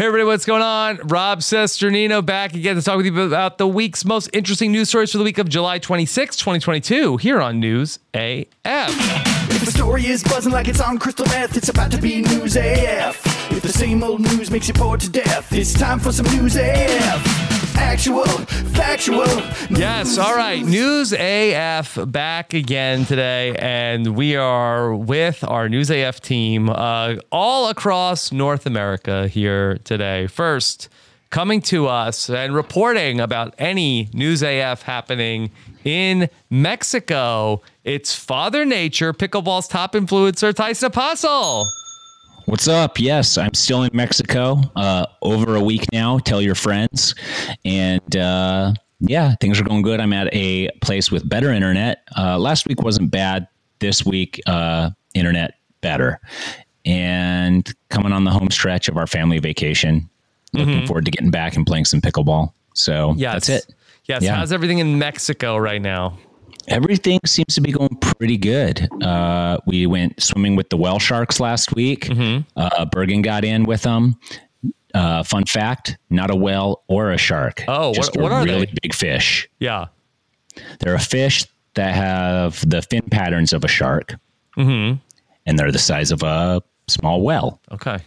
Hey everybody, what's going on? Rob Cesternino back again to talk with you about the week's most interesting news stories for the week of July 26, 2022, here on News AF. If the story is buzzing like it's on crystal meth, it's about to be News AF. If the same old news makes you bored to death, it's time for some News AF. Actual, factual. Yes, all right. News AF back again today, and we are with our News AF team uh, all across North America here today. First, coming to us and reporting about any News AF happening in Mexico, it's Father Nature, pickleball's top influencer, Tyson Apostle. What's up? Yes, I'm still in Mexico. Uh, over a week now. Tell your friends, and uh, yeah, things are going good. I'm at a place with better internet. Uh, last week wasn't bad. This week, uh, internet better, and coming on the home stretch of our family vacation. Looking forward to getting back and playing some pickleball. So Yes. that's it. Yes, Yeah. how's everything in Mexico right now? Everything seems to be going pretty good. Uh, we went swimming with the whale sharks last week. Mm-hmm. Uh, Bergen got in with them. Uh, fun fact: not a whale or a shark. Oh, just what- what a really they? big fish. Yeah. They're a fish that have the fin patterns of a shark, Mm-hmm. and they're the size of a small whale. Okay.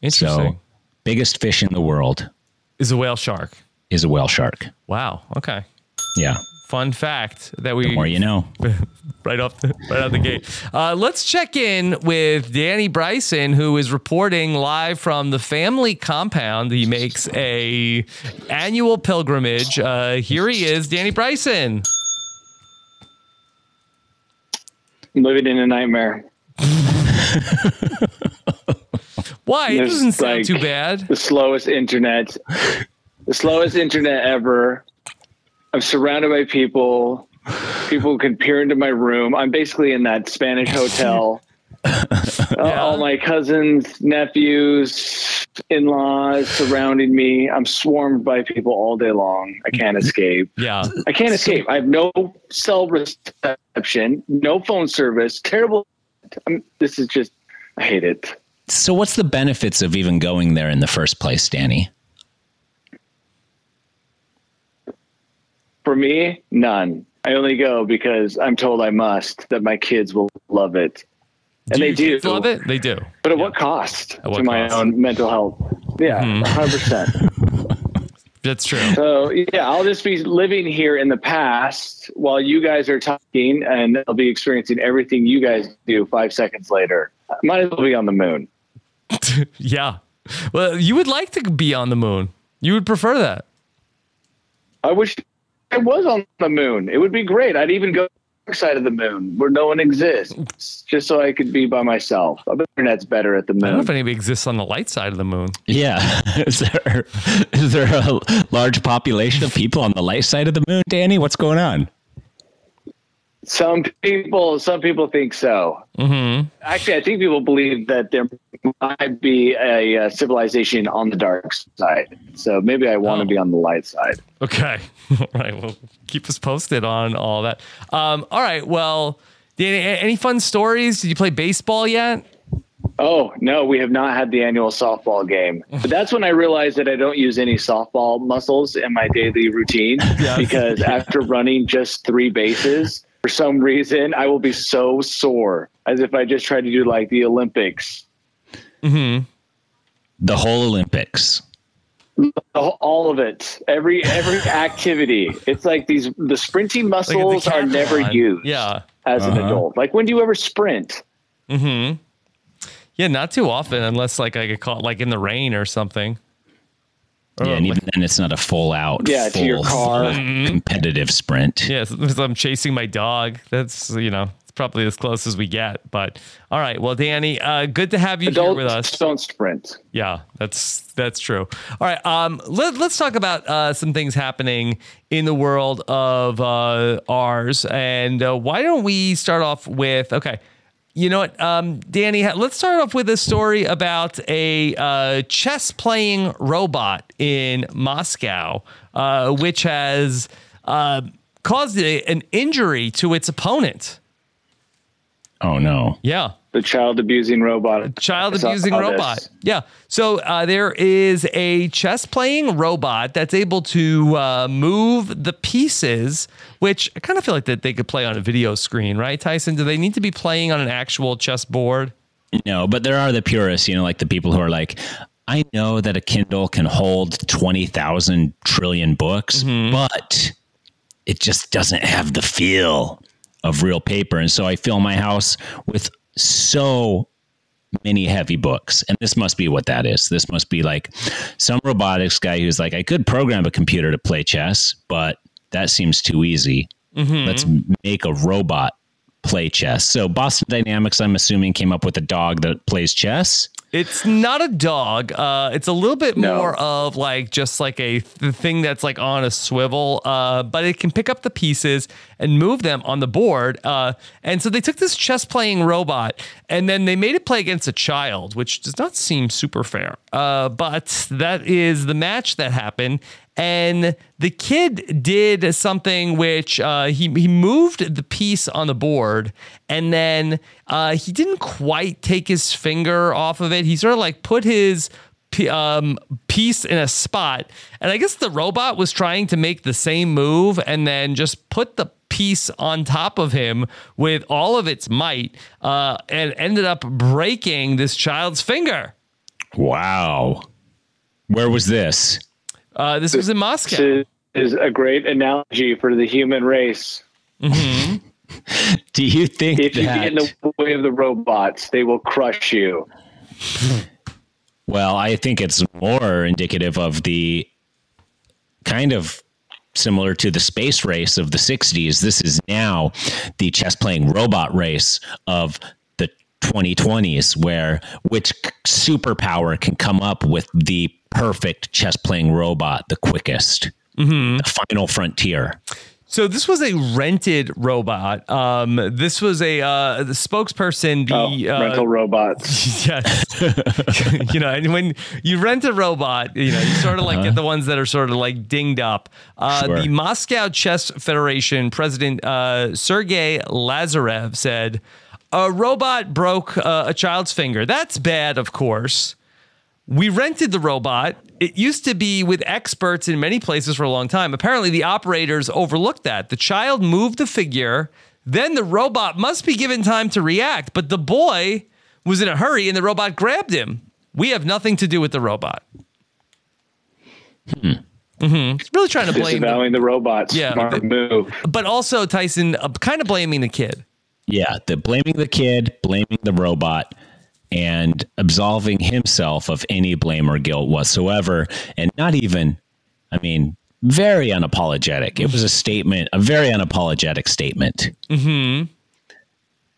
Interesting. So, biggest fish in the world Is a whale shark. is a whale shark. Wow. Okay. Yeah, Fun fact that we the more you know. right off the right out the gate. Uh, let's check in with Danny Bryson, who is reporting live from the family compound. He makes a annual pilgrimage. Uh, here he is, Danny Bryson. living in a nightmare. Why? It doesn't sound like, too bad. The slowest internet, the slowest internet ever. I'm surrounded by people. People can peer into my room. I'm basically in that Spanish hotel. Uh, all my cousins, nephews, in-laws surrounding me. I'm swarmed by people all day long. I can't escape. Yeah. I can't escape. I have no cell reception, no phone service. Terrible. I'm, this is just. I hate it. So, what's the benefits of even going there in the first place, Danny? For me, none. I only go because I'm told I must. That my kids will love it, and they do. love it? They do. But at what cost At what to my cost? Mm-hmm. own mental health? Yeah, 100 percent. That's true. So yeah, I'll just be living here in the past while you guys are talking, and I'll be experiencing everything you guys do five seconds later. I Might as well be on the moon. yeah. Well, you would like to be on the moon. You would prefer that. I wish I I was on the moon. It would be great. I'd even go side of the moon where no one exists just so I could be by myself. I the internet's better at the I don't know if moon. anybody exists on the light side of the moon. Yeah. is there is there a large population of people on the light side of the moon, Danny? What's going on? Some people, some people think so. Mm-hmm. Actually, I think people believe that there might be a, uh civilization on the dark side. So maybe I want to Oh. be on the light side. Okay. all right. Well, keep us posted on all that. Um, all right. Well, any fun stories? Did you play baseball yet? Oh no, we have not had the annual softball game. But that's when I realized that I don't use any softball muscles in my daily routine because after running just three bases, for some reason, I will be so sore as if I just tried to do like the Olympics. The whole Olympics. All all of it, every every activity. It's like these the sprinting Like the muscles are never decathlon. used. Yeah. as an adult. Like when do you ever sprint? Hmm. Yeah, not too often unless like I get caught like in the rain or something. Yeah, and even then it's not a full out, Yeah, to your car. competitive sprint. Yeah, so I'm chasing my dog. That's you know, it's probably as close as we get. But all right, well, Danny, uh, good to have you here with us. Don't sprint. Yeah, that's that's true. All right, um, let, let's talk about uh, some things happening in the world of uh, ours, and uh, why don't we start off with okay. You know what, um, Danny? Let's start off with a story about a uh, chess playing robot in Moscow, uh, which has uh, caused a, an injury to its opponent. Oh no. Yeah The child abusing robot. child I saw abusing this. robot. Yeah. So uh, there is a chess playing robot that's able to uh, move the pieces, which I kind of feel like that they could play on a video screen, right, Tyson? Do they need to be playing on an actual chess board? No, but there are the purists, you know, like the people who are like, I know that a Kindle can hold 20,000 trillion books, but it just doesn't have the feel of real paper. And so I fill my house with so many heavy books. And this must be what that is. This must be like some robotics guy who's like, I could program a computer to play chess, but that seems too easy. Mm-hmm. Let's make a robot play chess. So Boston Dynamics, I'm assuming, came up with a dog that plays chess. It's not a dog. Uh, it's a little bit No. more of like just like a th- thing that's like on a swivel, uh, but it can pick up the pieces and move them on the board. Uh, and so they took this chess playing robot and then they made it play against a child, which does not seem super fair. Uh, but that is the match that happened. And the kid did something which uh, he he moved the piece on the board, and then uh, he didn't quite take his finger off of it. He sort of like put his um, piece in a spot, and I guess the robot was trying to make the same move, and then just put the piece on top of him with all of its might, uh, and ended up breaking this child's finger. Wow. Where was this? Uh, this was in Moscow. This is a great analogy for the human race. Do you think If you get in the way of the robots, they will crush you. Well, I think it's more indicative of the kind of similar to the space race of the 60s. This is now the chess playing robot race of the 2020s, where which superpower can come up with the perfect chess playing robot the quickest? The final frontier. So this was a rented robot. Um, this was a uh, the spokesperson. The Oh, uh, rental robots. yes, you know, and when you rent a robot, you know, you sort of like get the ones that are sort of like dinged up. Uh, Sure. The Moscow Chess Federation president uh, Sergei Lazarev said, "A robot broke uh, a child's finger. That's bad, of course." We rented the robot. It used to be with experts in many places for a long time. Apparently, the operators overlooked that. The child moved the figure, then the robot must be given time to react, but the boy was in a hurry and the robot grabbed him. We have nothing to do with the robot. Hmm. He's really trying to blame, the, Disavowing the robots. Yeah, Smart move. but also Tyson uh, kind of blaming the kid. Yeah, the blaming the kid, blaming the robot, and absolving himself of any blame or guilt whatsoever, and not even, I mean, very unapologetic. It was a statement, a very unapologetic statement. Mm-hmm.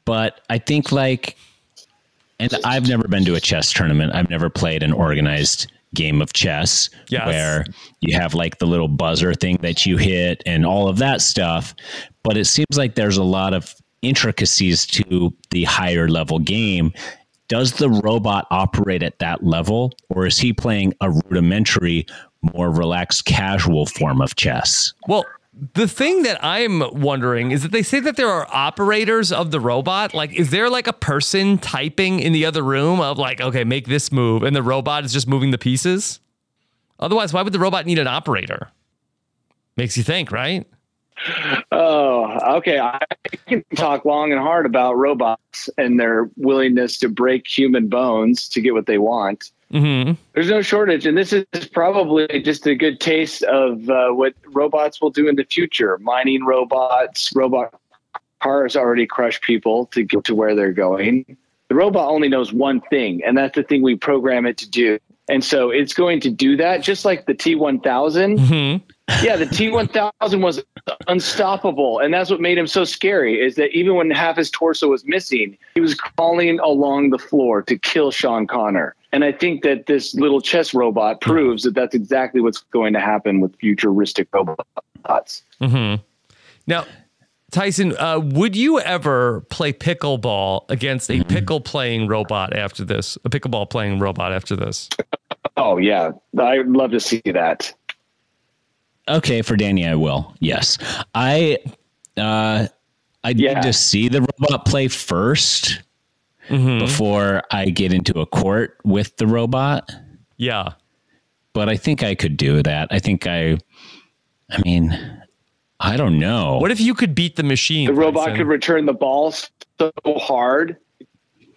But I think like, and I've never been to a chess tournament. I've never played an organized game of chess Yes. where you have like the little buzzer thing that you hit and all of that stuff. But it seems like there's a lot of intricacies to the higher level game. Does the robot operate at that level, or is he playing a rudimentary, more relaxed, casual form of chess? Well, the thing that I'm wondering is that they say that there are operators of the robot. Like, is there like a person typing in the other room of like, okay, make this move, and the robot is just moving the pieces? Otherwise, why would the robot need an operator? Makes you think, right? Oh, okay. I can talk long and hard about robots and their willingness to break human bones to get what they want. Mm-hmm. There's no shortage, and this is probably just a good taste of uh, what robots will do in the future. Mining robots, robot cars already crush people to get to where they're going. The robot only knows one thing, and that's the thing we program it to do. And so it's going to do that, just like the T1000. Mm-hmm. Yeah, the T1000 was unstoppable, and that's what made him so scary. Is that even when half his torso was missing, he was crawling along the floor to kill Sean Connor. And I think that this little chess robot proves that that's exactly what's going to happen with futuristic robots. Mm-hmm. Now, Tyson, uh, would you ever play pickleball against a pickle playing robot after this? A pickleball playing robot after this? Oh yeah, I'd love to see that. Okay, for Danny, I will. Yes, I. Uh, I Yeah. need to see the robot play 1st Mm-hmm. before I get into a court with the robot. Yeah. But I think I could do that. I think I. I mean, I don't know. What if you could beat the machine? The robot Tyson? could return the ball so hard, it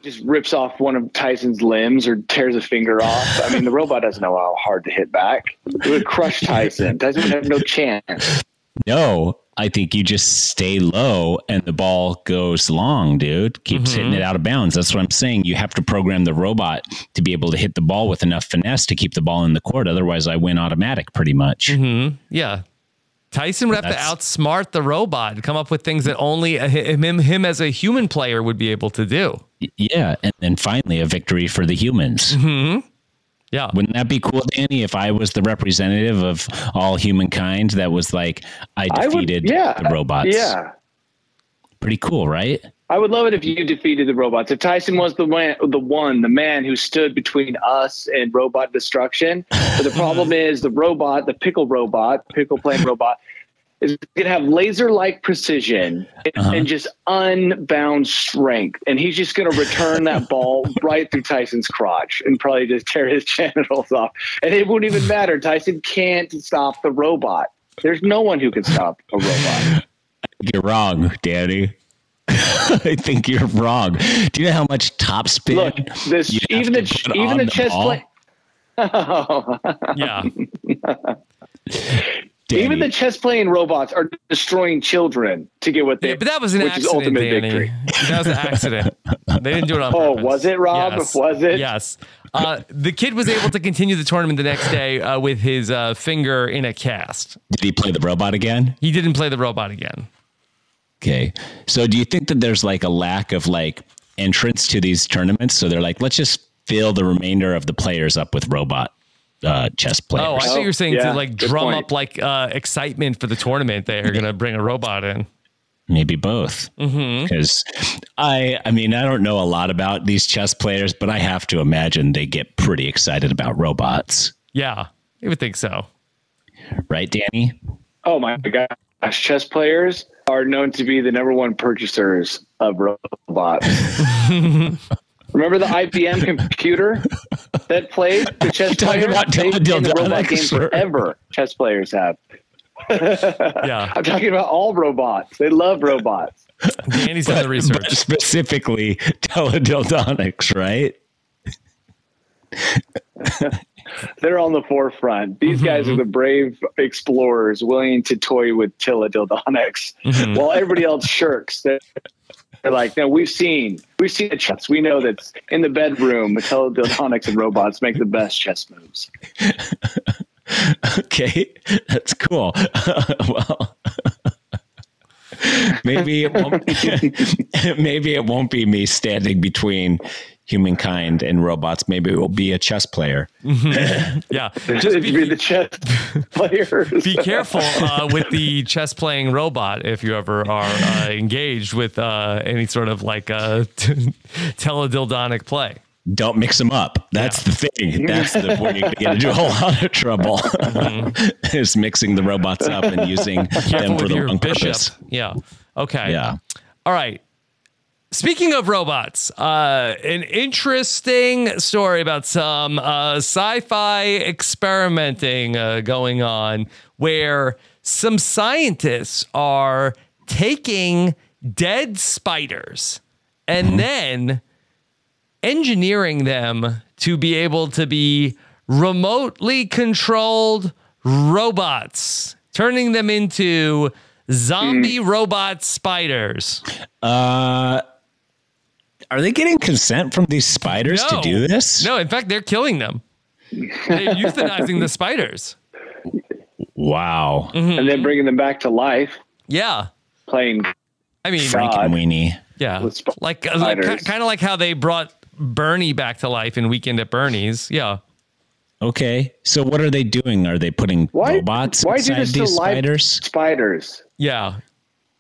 just rips off one of Tyson's limbs or tears a finger off. I mean, the robot doesn't know how hard to hit back. It would crush Tyson. Tyson would have no chance. No, I think you just stay low and the ball goes long, dude. Keeps Mm-hmm. hitting it out of bounds. That's what I'm saying. You have to program the robot to be able to hit the ball with enough finesse to keep the ball in the court. Otherwise, I win automatic pretty much. Mm-hmm. Yeah. Tyson would have That's- to outsmart the robot and come up with things that only a, him, him as a human player would be able to do. Yeah. And then finally, a victory for the humans. Mm-hmm. Yeah. Wouldn't that be cool, Danny, if I was the representative of all humankind that was like, I I would, defeated yeah, the robots? Yeah. Pretty cool, right? I would love it if you defeated the robots. If Tyson was the man, the one, the man who stood between us and robot destruction. But the problem is the robot, the pickle robot, pickle playing robot, is going to have laser-like precision and, Uh-huh. and just unbound strength, and he's just going to return that ball right through Tyson's crotch and probably just tear his genitals off. And it wouldn't even matter. Tyson can't stop the robot. There's no one who can stop a robot. You're wrong, Danny. I think you're wrong. Do you know how much top spin? Look, this you have even the put even on the chess ball? play. Yeah. Danny, Even the chess playing robots are destroying children to get what they. Yeah, but that was an which is accident, ultimate Danny. victory. That was an accident. They didn't do it on Oh, purpose. was it, Rob? Yes. Was it? Yes. Uh, the kid was able to continue the tournament the next day uh, with his uh, finger in a cast. did he play the robot again? He didn't play the robot again. Okay. So do you think that there's like a lack of like entrance to these tournaments? So they're like, let's just fill the remainder of the players up with robot uh, chess players. Oh, I thought you were saying yeah, to like drum point. up like uh, excitement for the tournament. They are going to bring a robot in. Maybe both. Mm-hmm. Because I, I mean, I don't know a lot about these chess players, but I have to imagine they get pretty excited about robots, Yeah, I would think so. right, Danny? Oh my gosh, chess players are known to be the number one purchasers of robots. Remember the IBM computer that played the chess talking players? about They've been in the robot Dildonics, games or- forever. Chess players have. Yeah, I'm talking about all robots. They love robots. Danny's done the But research. specifically teledildonics, right? They're on the forefront. These mm-hmm, guys are mm-hmm. the brave explorers willing to toy with teledildonics mm-hmm. while everybody else shirks. They're, they're like, no, we've seen, we've seen the chess. We know that in the bedroom, teledildonics and robots make the best chess moves. okay, that's cool. well, maybe it won't. maybe it won't be me standing between humankind and robots. Maybe it will be a chess player. Yeah. Just be, be the chess players. be careful uh, with the chess playing robot if you ever are uh, engaged with uh, any sort of like uh, teledildonic play. Don't mix them up. That's the thing. That's the where you're going to get into a whole lot of trouble. is mixing the robots up and using Careful them for the your wrong bishop. purpose. Yeah. Okay. Yeah. All right. Speaking of robots, uh, an interesting story about some uh, sci fi experimenting uh, going on where some scientists are taking dead spiders and then engineering them to be able to be remotely controlled robots, turning them into zombie robot spiders. Uh, are they getting consent from these spiders to do this? No, in fact, they're killing them. They're euthanizing the spiders. Wow. and then bringing them back to life, Yeah. playing I mean, Frankenweenie. yeah. sp- Like, uh, like spiders. kind of like how they brought Bernie back to life in Weekend at Bernie's. Yeah. Okay. So what are they doing? Are they putting why robots why do inside this to these live spiders? spiders? Yeah.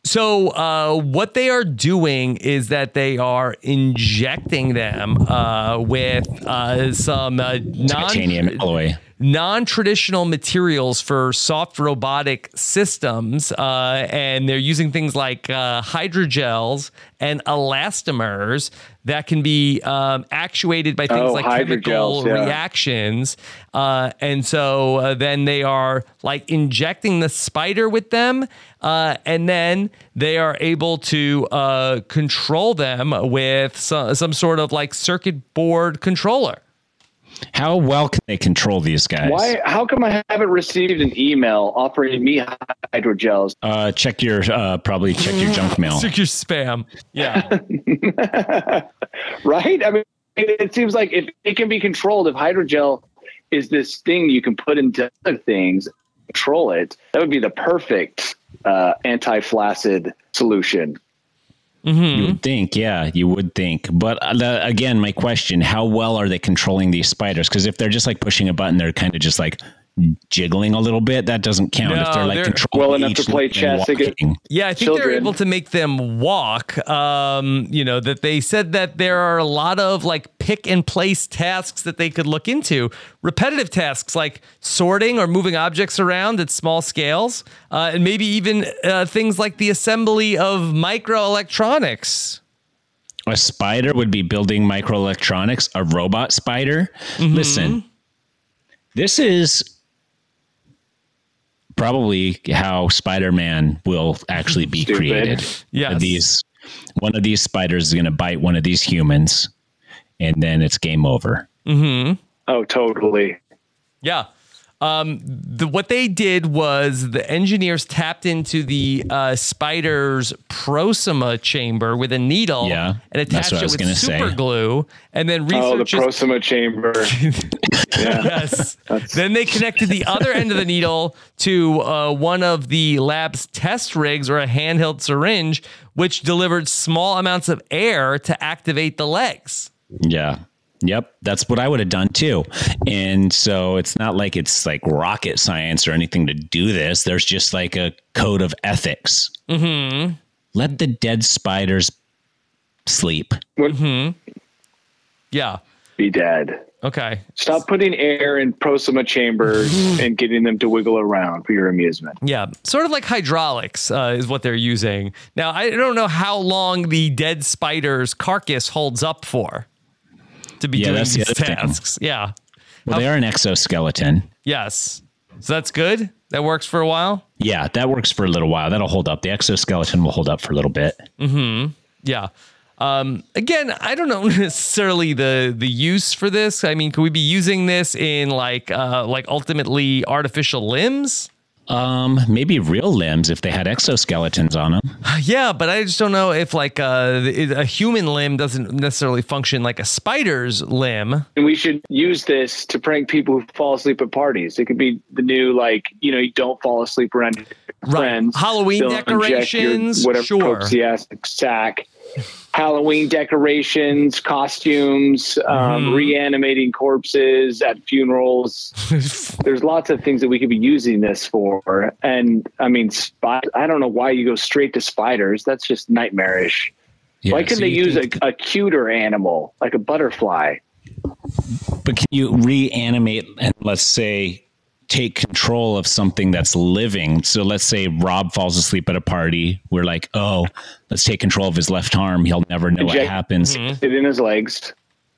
So uh, what they are doing is that they are injecting them uh, with uh, some uh, non alloy. non-traditional materials for soft robotic systems, uh, and they're using things like uh, hydrogels and elastomers that can be um, actuated by things Oh, like chemical yeah. reactions. Uh, and so uh, then they are like injecting the spider with them, uh, and then they are able to uh, control them with some, some sort of like circuit board controller. How well can they control these guys? Why? How come I haven't received an email offering me hydrogels? Uh, check your uh, probably check your junk mail. Check your spam. Yeah. Right? I mean, it seems like if it can be controlled, if hydrogel is this thing you can put into other things, control it, that would be the perfect uh, anti-flaccid solution. You would think, yeah, you would think. But uh, the, again, my question: How well are they controlling these spiders? Because if they're just like pushing a button, they're kind of just like jiggling a little bit. That doesn't count. if they're like they're- controlling Well enough to play chess against- walking. Yeah, I think they're able to make them walk. Um, you know, that they said that there are a lot of like pick and place tasks that they could look into. Repetitive tasks like sorting or moving objects around at small scales, uh, and maybe even uh, things like the assembly of microelectronics. a spider would be building microelectronics, a robot spider. Mm-hmm. Listen, this is probably how Spider-Man will actually be Stupid. created. Yes. These one of these spiders is going to bite one of these humans and then it's game over. Mm-hmm. Oh, totally. Yeah. Um, the, what they did was the engineers tapped into the uh, spider's prosoma chamber with a needle Yeah, and attached it with gonna say. glue. And then Oh, the researchers prosoma chamber. yeah. Yes. then they connected the other end of the needle to uh, one of the lab's test rigs or a handheld syringe, which delivered small amounts of air to activate the legs. Yeah. Yep, that's what I would have done too. And so it's not like it's like rocket science or anything to do this. There's just like a code of ethics. Mm-hmm. Let the dead spiders sleep. Yeah. Be dead. Okay. Stop putting air in prosoma chambers and getting them to wiggle around for your amusement. Yeah, sort of like hydraulics uh, is what they're using. Now, I don't know how long the dead spider's carcass holds up for to be Yeah, doing that's the these other thing. Yeah. Well, they are an exoskeleton. Yes. So that's good. That works for a while. Yeah, that works for a little while. That'll hold up. The exoskeleton will hold up for a little bit. Hmm. Yeah. Um, again, I don't know necessarily the the use for this. I mean, could we be using this in like uh, like ultimately artificial limbs? Um, maybe real limbs if they had exoskeletons on them. Yeah, but I just don't know if like uh, a human limb doesn't necessarily function like a spider's limb. And we should use this to prank people who fall asleep at parties. It could be the new, like, you know, you don't fall asleep around your Right. friends. Halloween They'll your decorations, whatever sure. Coaxiac sack. Halloween decorations, costumes, um, Mhm. reanimating corpses at funerals. There's lots of things that we could be using this for. And I mean, spi- I don't know why you go straight to spiders. That's just nightmarish. Yeah, why couldn't so they use a, a cuter animal like a butterfly? But can you reanimate and let's say take control of something that's living? So let's say Rob falls asleep at a party. We're like, oh, let's take control of his left arm. He'll never know what Inject- happens. Mm-hmm. It in his legs.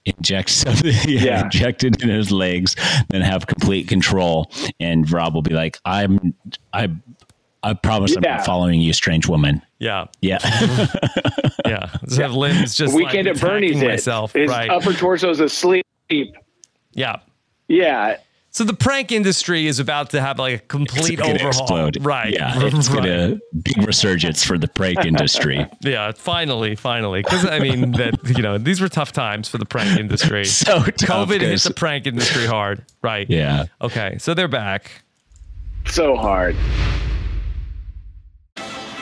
Inject something, yeah, Yeah. inject it in his legs, then have complete control. And Rob will be like, I'm, I, I promise I'm not following you, strange woman. Yeah, Yeah. yeah. Just have limbs just Weekend like at Bernie's. attacking It. His right. upper torso's asleep. yeah. Yeah. So the prank industry is about to have like a complete It's overhaul. explode. Right. Yeah. It's right. gonna big resurgence for the prank industry. Yeah, finally, finally. Because I mean that you know these were tough times for the prank industry. So tough, COVID hit 'cause- the prank industry hard. Right. Yeah. Okay, so they're back. So hard.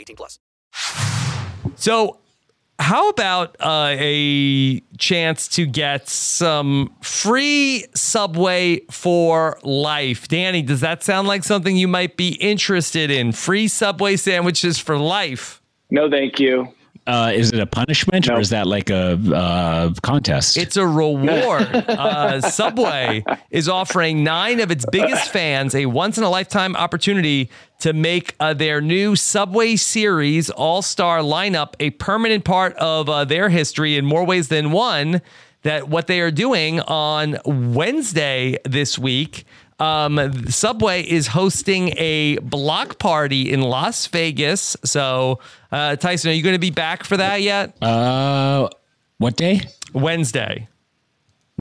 18 plus. So, how about uh, a chance to get some free Subway for life? Danny, does that sound like something you might be interested in? Free Subway sandwiches for life. No, thank you. Uh, is it a punishment or is that like a uh, contest? It's a reward. uh, Subway is offering nine of its biggest fans a once in a lifetime opportunity to make uh, their new Subway Series All Star lineup a permanent part of uh, their history in more ways than one. That what they are doing on Wednesday this week. Um, Subway is hosting a block party in Las Vegas. So, uh, Tyson, are you going to be back for that yet? uh, what day? Wednesday.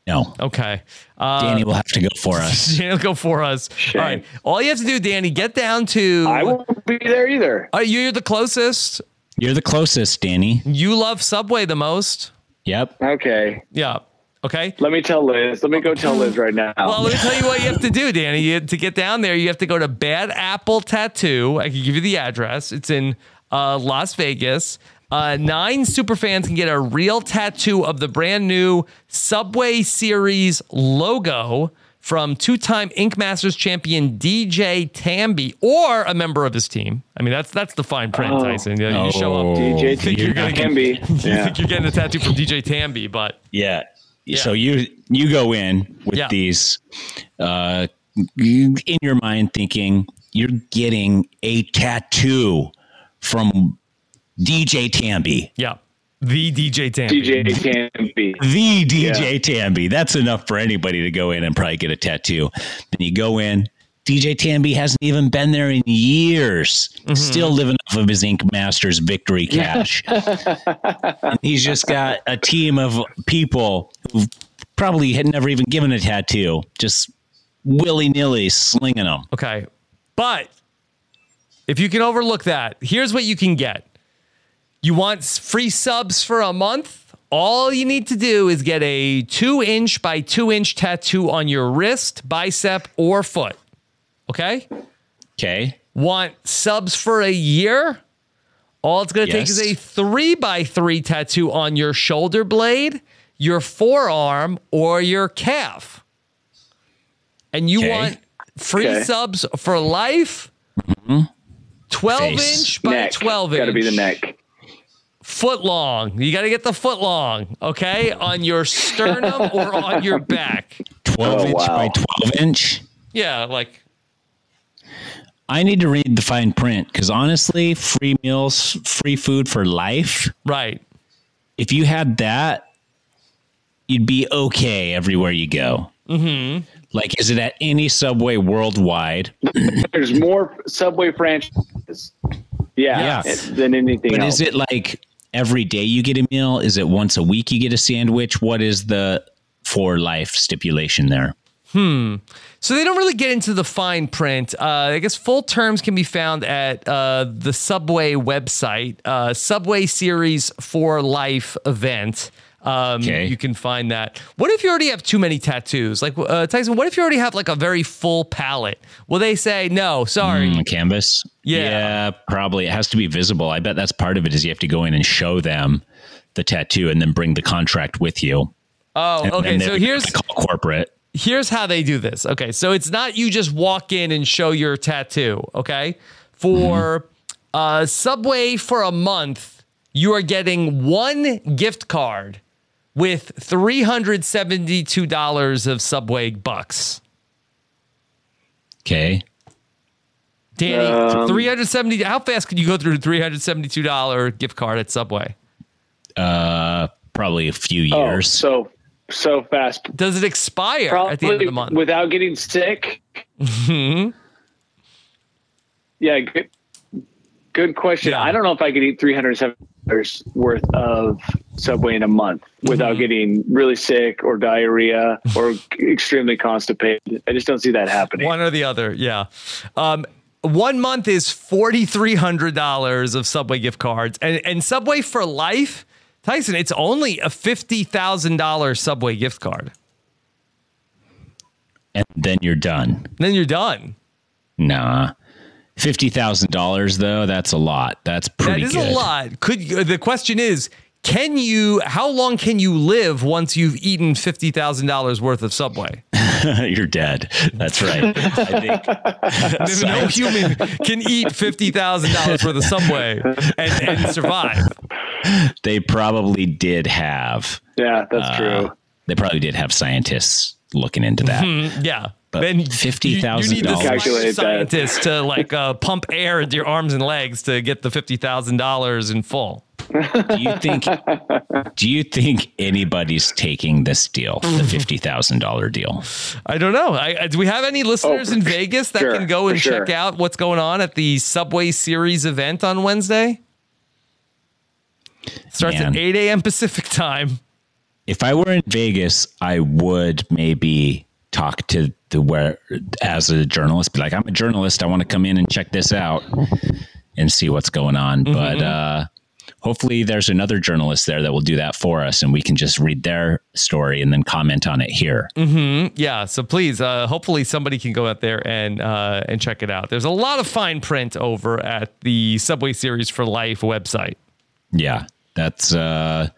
No. Okay. Uh, Danny will have to go for us. Danny will go for us. All right. All you have to do, Danny, get down to. I won't be there either. Uh, you're the closest. You're the closest, Danny. You love Subway the most. Yep. Okay. Yeah. Okay. Let me tell Liz. Let me go tell Liz right now. Well, let me tell you what you have to do, Danny. You, to get down there, you have to go to Bad Apple Tattoo. I can give you the address. It's in uh, Las Vegas. Uh, nine superfans can get a real tattoo of the brand new Subway Series logo from two-time Ink Masters champion DJ Tambe or a member of his team. I mean, that's that's the fine print, Oh. Tyson. You, know, you show up. DJ You think you're gonna get, Tambe. you think you're getting a tattoo from DJ Tambe, but Yeah. So you you go in with Yeah. these uh, in your mind thinking you're getting a tattoo from DJ Tambe. yeah, the DJ Tambe. DJ Tambe. The DJ Tambe. That's enough for anybody to go in and probably get a tattoo. Then you go in, DJ Tambe hasn't even been there in years, still living off of his Ink Masters victory cash. and he's just got a team of people who probably had never even given a tattoo, just willy nilly slinging them. Okay. But if you can overlook that, here's what you can get. You want free subs for a month? All you need to do is get a two inch by two inch tattoo on your wrist, bicep, or foot. Okay? Okay. Want subs for a year? All it's going to take is a three by three tattoo on your shoulder blade, your forearm, or your calf. And you Okay. want free Okay. subs for life? Mm-hmm. 12 Face. inch by neck. 12 inch. Got to be the neck. Foot long. You got to get the foot long, okay? On your sternum or on your back. 12 Oh, inch by 12 inch. Yeah, like I need to read the fine print because honestly, free meals, free food for life. right. If you had that, you'd be okay everywhere you go. Mm-hmm. Like, is it at any subway worldwide? There's more Subway franchises. Yeah, Yes. than anything But else. is it like every day you get a meal? Is it once a week you get a sandwich? What is the for life stipulation there? Hmm. So they don't really get into the fine print. Uh, I guess full terms can be found at uh, the Subway website, uh, Subway Series for Life event. Um, Okay. You can find that. What if you already have too many tattoos? Like uh, Tyson, what if you already have like a very full palette? Will they say no? Sorry. Mm, canvas? Yeah. probably. It has to be visible. I bet that's part of it is you have to go in and show them the tattoo and then bring the contract with you. Oh, And okay. then So here's call corporate. here's how they do this. Okay, so it's not you just walk in and show your tattoo. Okay, for uh, Subway for a month, you are getting one gift card with three hundred seventy-two dollars of Subway bucks. Okay. Danny, Um, three hundred seventy. How fast could you go through a three hundred seventy-two dollar gift card at Subway? Uh, probably a few oh, years. so so fast. Does it expire Probably at the end of the month? without getting sick. Mhm. Yeah, good, good question. Yeah. I don't know if I could eat three hundred seven dollars worth of Subway in a month without Mm-hmm. getting really sick or diarrhea or extremely constipated. I just don't see that happening. One or the other, yeah. Um, one month is forty three hundred dollars of Subway gift cards, and and Subway for life, Tyson. It's only a fifty thousand dollars Subway gift card. and then you're done. Then you're done. Nah. Fifty thousand dollars though, that's a lot. That's pretty that is good. a lot. Could the question is, can you? How long can you live once you've eaten fifty thousand dollars worth of Subway? you're dead. That's right. I think no human can eat fifty thousand dollars worth of Subway and, and survive. they probably did have Yeah, that's uh, true. They probably did have scientists looking into that. Mm, Yeah. But then $50,000 You, you need the Calculate that. scientist to like uh, pump air into your arms and legs to get the fifty thousand dollars in full. Do you think do you think anybody's taking this deal, the fifty thousand dollar deal? I don't know. I, I- do we have any listeners Oh, in Vegas that sure, can go for and check sure. out what's going on at the Subway Series event on Wednesday? Starts Man. at eight a.m. Pacific time. If I were in Vegas, I would maybe talk to the where as a journalist, be like, I'm a journalist, I want to come in and check this out and see what's going on. Mm-hmm. But uh hopefully there's another journalist there that will do that for us and we can just read their story and then comment on it here. mm-hmm. Yeah, so please, uh, hopefully somebody can go out there and uh, and check it out. There's a lot of fine print over at the Subway Series for Life website. Yeah, that's uh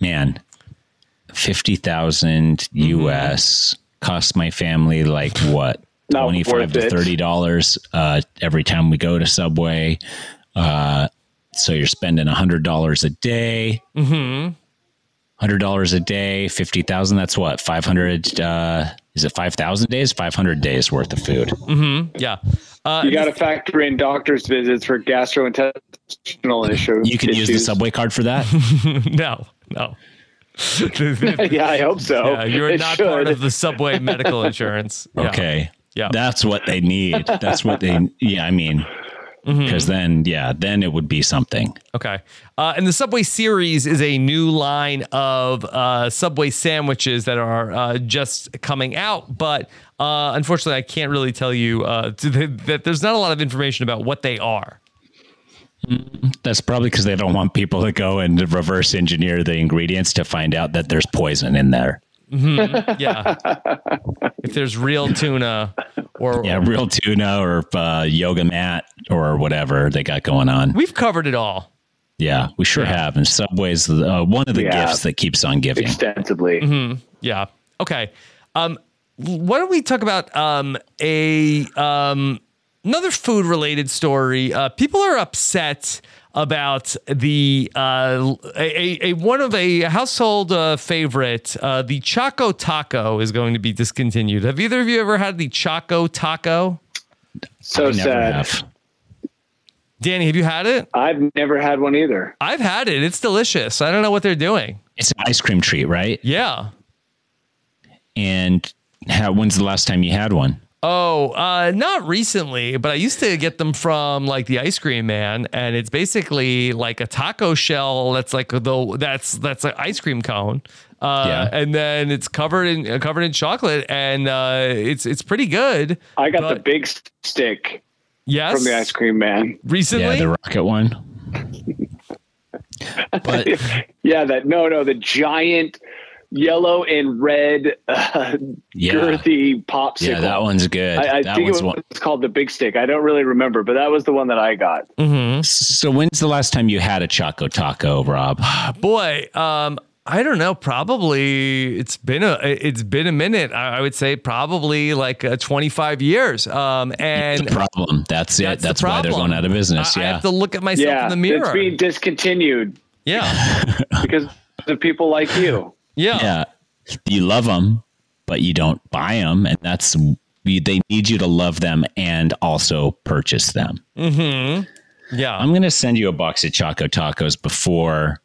man, 50,000 Mm-hmm. US cost my family like what? Not 25 to 30 dollars uh every time we go to Subway. Uh so you're spending $100 a day. Mhm. $100 a day, 50,000 that's what? 500 uh is it 5,000 days? 500 days worth of food. Yeah. Uh, You got to factor in doctor's visits for gastrointestinal issues. You can use the. Subway card for that? no, no. Yeah, I hope so. Yeah, you're It not should. part of the Subway medical insurance. Yeah. Okay. Yeah. That's what they need. That's what they. Yeah, I mean, because then, yeah, then it would be something. Okay. Uh, and the Subway series is a new line of uh, Subway sandwiches that are uh, just coming out. But uh, unfortunately, I can't really tell you uh, that there's not a lot of information about what they are. That's probably because they don't want people to go and reverse engineer the ingredients to find out that there's poison in there. Mhm. Yeah. if there's real tuna or. Yeah, real tuna or uh, yoga mat or whatever they got going on. We've covered it all. Yeah, we sure have. And Subway's uh, one of the Yeah. gifts that keeps on giving. Extensively. Mhm. Yeah. Okay. Um, why don't we talk about um, a um, another food related story? Uh, people are upset about the uh, a, a, a one of a household uh, favorite. Uh, the Choco Taco is going to be discontinued. Have either of you ever had the Choco Taco? So I sad. have. Danny, have you had it? I've never had one either. I've had it. It's delicious. I don't know what they're doing. It's an ice cream treat, right? Yeah. And how, when's the last time you had one? Oh, uh, not recently, but I used to get them from like the ice cream man, and it's basically like a taco shell that's like the that's that's an ice cream cone, uh, Yeah. and then it's covered in uh, covered in chocolate, and uh, it's it's pretty good. I got the big stick Yes, from the ice cream man. recently. Yeah, the rocket one. But Yeah, that no, no, the giant yellow and red uh, Yeah. girthy popsicle. yeah, that one's good. I, I that think it was one. called the big stick. I don't really remember, but that was the one that I got. Mhm. So when's the last time you had a Choco Taco, Rob? Boy, um, I don't know. Probably it's been a it's been a minute. I, I would say probably like uh, 25 years. Um, and the problem. That's it. That's the That's, why they're going out of business. I, I yeah. have to look at myself yeah, in the mirror. it's being discontinued yeah, because of people like you. Yeah, yeah. You love them, but you don't buy them, and that's they need you to love them and also purchase them. Mm-hmm. Yeah. I'm going to send you a box of Choco Tacos before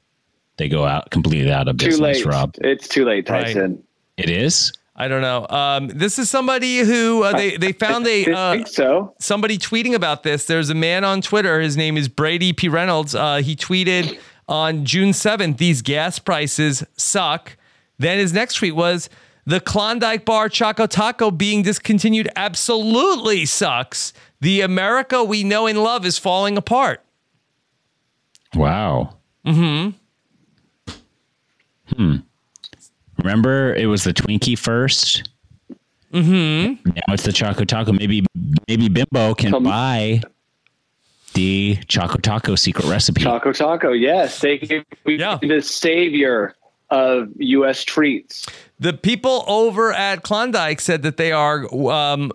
they go out completely out of Too business, late. Rob. It's too late, Right. Tyson. It is. I don't know. Um, this is somebody who uh, they they found a uh, think so. somebody tweeting about this. There's a man on Twitter. His name is Brady P Reynolds. Uh, he tweeted on June 7th, "These gas prices suck." Then his next tweet was. The Klondike Bar Choco Taco being discontinued absolutely sucks. The America we know and love is falling apart. Wow. Mm-hmm. Hmm. Remember, it was the Twinkie first. Mm-hmm. Now it's the Choco Taco. Maybe maybe Bimbo can Come- buy the Choco Taco secret recipe. Choco Taco, yes. They could be Yeah. the savior of U.S. treats. The people over at Klondike said that they are. Um,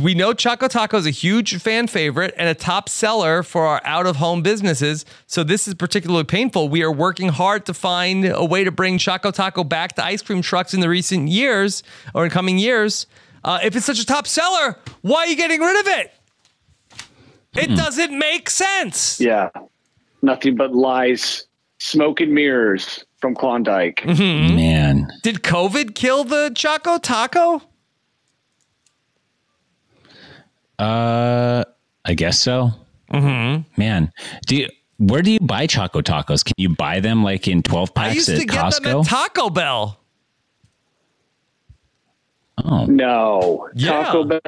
we know Choco Taco is a huge fan favorite and a top seller for our out of home businesses. So this is particularly painful. We are working hard to find a way to bring Choco Taco back to ice cream trucks in the recent years or in coming years. Uh, if it's such a top seller, why are you getting rid of it? It doesn't make sense. Yeah. Nothing but lies, smoke and mirrors from Klondike. Mm-hmm. Man, Did COVID kill the Choco Taco? uh, I guess so. Mm-hmm. Man, do you? Where do you buy Choco Tacos? Can you buy them like in twelve packs I packs used at to get Costco? them at Taco Bell. oh, No. Yeah. Taco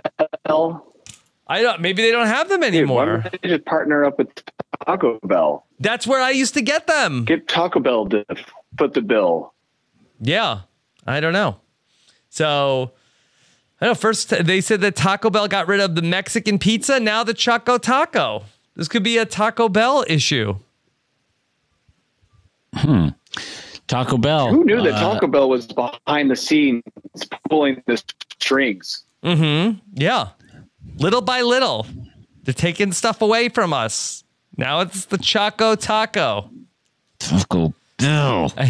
Bell. I don't. Maybe they don't have them Dude, why anymore. don't they just partner up with Taco Bell? That's where I used to get them. Get Taco Bell to foot the bill. Yeah, I don't know. So I don't know. First, they said that Taco Bell got rid of the Mexican pizza. Now the Choco Taco. This could be a Taco Bell issue. Hmm. Taco Bell. Who knew that uh, Taco Bell was behind the scenes pulling the strings? Mm-hmm. Yeah. Little by little, they're taking stuff away from us. Now it's the Choco Taco. Taco Bell.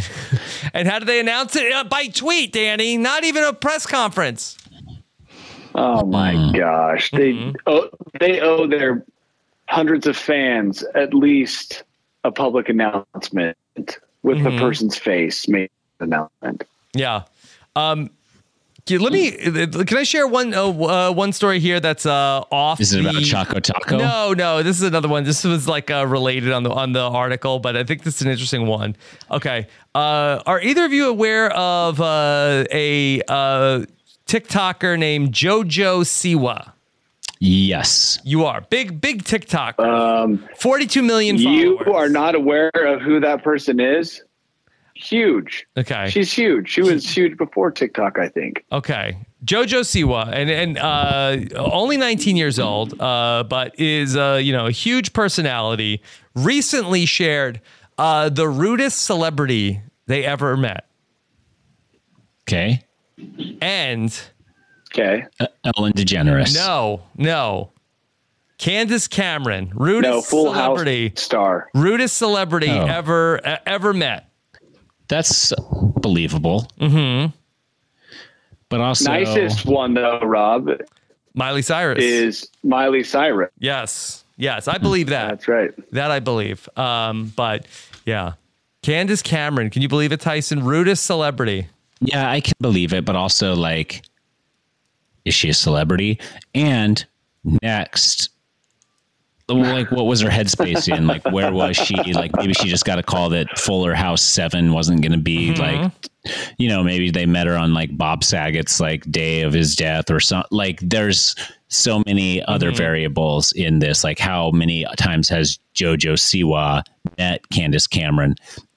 And how did they announce it? Uh, by tweet, Danny. Not even a press conference. Oh my Hmm. gosh. They Mm-hmm. owe, they owe their hundreds of fans at least a public announcement with Mm-hmm. the person's face made an announcement. Yeah. Um, let me. Can I share one uh, uh, one story here that's uh, off? Is it the, about Choco Taco? No, no. This is another one. This was like uh, related on the on the article, but I think this is an interesting one. Okay. Uh, are either of you aware of uh, a uh, TikToker named Jojo Siwa? Yes. You are big, big TikTok. Um, 42 million followers. you are not aware of who that person is. Huge. Okay. She's huge. She was huge before TikTok, I think. Okay. Jojo Siwa, and and uh, only 19 years old, uh, but is uh, you know a huge personality. Recently shared uh, the rudest celebrity they ever met, Okay. and Okay. Uh, Ellen DeGeneres. no, no, Candace Cameron, rudest No, Full celebrity, House star. rudest celebrity Oh. ever ever met. That's believable. Mm-hmm. But also, Nicest one though, Rob, Miley Cyrus is Miley Cyrus. Yes, yes, I believe that. That's right. That I believe. Um, but yeah, Candace Cameron. Can you believe it, Tyson? Rudest celebrity. yeah, I can believe it. But also, like, is she a celebrity? And next, like, what was her headspace in? Like, where was she? Like, maybe she just got a call that Fuller House Seven wasn't going to be like, you know, maybe they met her on like Bob Saget's like day of his death or something. Like, there's so many other variables in this. Like, how many times has JoJo Siwa met Candace Cameron,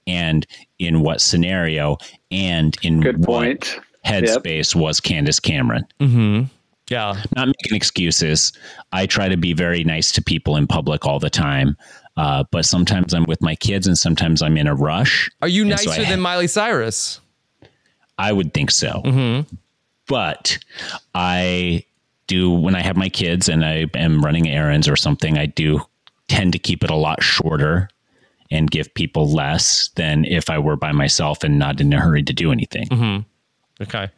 and in what scenario, and in Good what point. headspace was Candace Cameron? Mm-hmm. Yeah. Not making excuses. I try to be very nice to people in public all the time. Uh, but sometimes I'm with my kids and sometimes I'm in a rush. Are you And so nicer I- than Miley Cyrus? I would think so. Mm-hmm. But I do, when I have my kids and I am running errands or something, I do tend to keep it a lot shorter and give people less than if I were by myself and not in a hurry to do anything. Mm-hmm. Okay.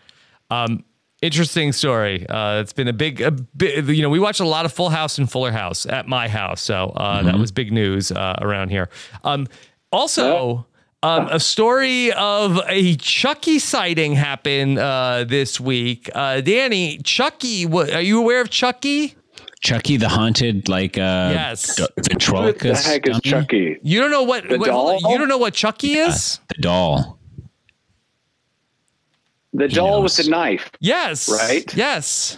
Um, interesting story. Uh, it's been a big, a big, you know, we watch a lot of Full House and Fuller House at my house, so uh, that was big news uh, around here. Um, also. Um, a story of a Chucky sighting happened uh, this week. Uh, Danny, Chucky, what, are you aware of Chucky? Chucky the haunted, like uh, Yes. d- What the ventriloquist. heck is dummy? Chucky? You don't know what, The what- hold on, doll? you don't know what Chucky is? The doll. The doll with knows. the knife. Yes. Right? Yes.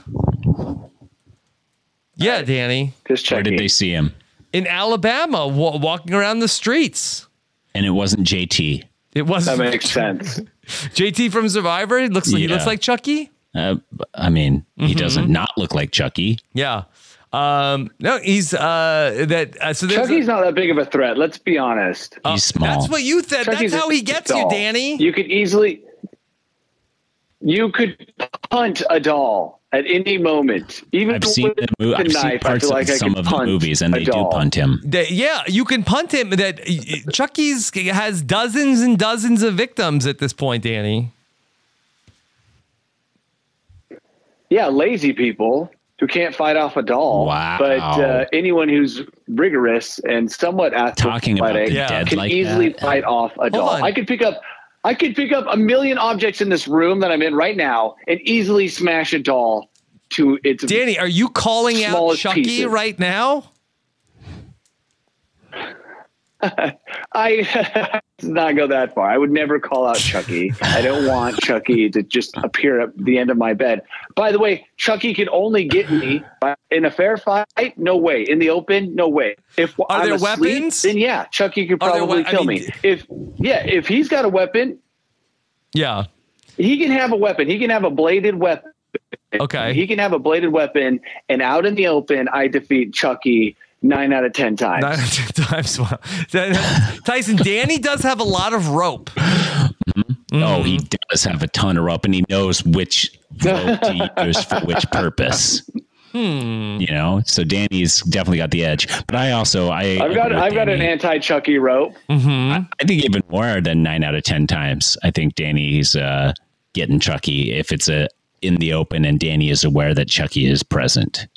Yeah, Danny. Just Where did they see him? In Alabama, wa- walking around the streets. And it wasn't JT. It was that makes sense. JT from Survivor. He looks like he looks like Chucky. Uh, I mean, he Mm-hmm. doesn't not look like Chucky. Yeah. Um, no, he's uh that uh, so there's Chucky's not that big of a threat. Let's be honest. uh, He's small. That's what you said. Chucky's That's how he gets you. Danny. You could easily, you could punt a doll at any moment. Even I've seen with the mo- I've seen knife, I parts feel like of some of the movies, and a they do punt him. That- yeah, you can punt him. That Chucky's has dozens and dozens of victims at this point, Danny. Yeah, lazy people who can't fight off a doll. Wow. But uh, anyone who's rigorous and somewhat Talking about athletic the dead can like easily that. fight off a doll. on. I could pick up. I could pick up a million objects in this room that I'm in right now and easily smash a doll to its Danny, are you calling out Chucky pieces. right now? I not go that far. I would never call out Chucky. I don't want Chucky to just appear at the end of my bed. By the way, Chucky can only get me in a fair fight. No way. In the open, no way. If Are I'm there asleep, weapons? then yeah, Chucky could probably we- I kill mean- me. If yeah, if he's got a weapon, Yeah. he can have a weapon. He can have a bladed weapon. Okay. He can have a bladed weapon, and out in the open, I defeat Chucky nine out of ten times. Nine out of ten times. Wow. Tyson, Danny does have a lot of rope. Oh, he does have a ton of rope, and he knows which rope to use for which purpose. Hmm. You know, so Danny's definitely got the edge. But I also, I, I've got I've got an anti Chucky rope. Mm-hmm. I think even more than nine out of ten times. I think Danny's uh, getting Chucky if it's a in the open, and Danny is aware that Chucky is present.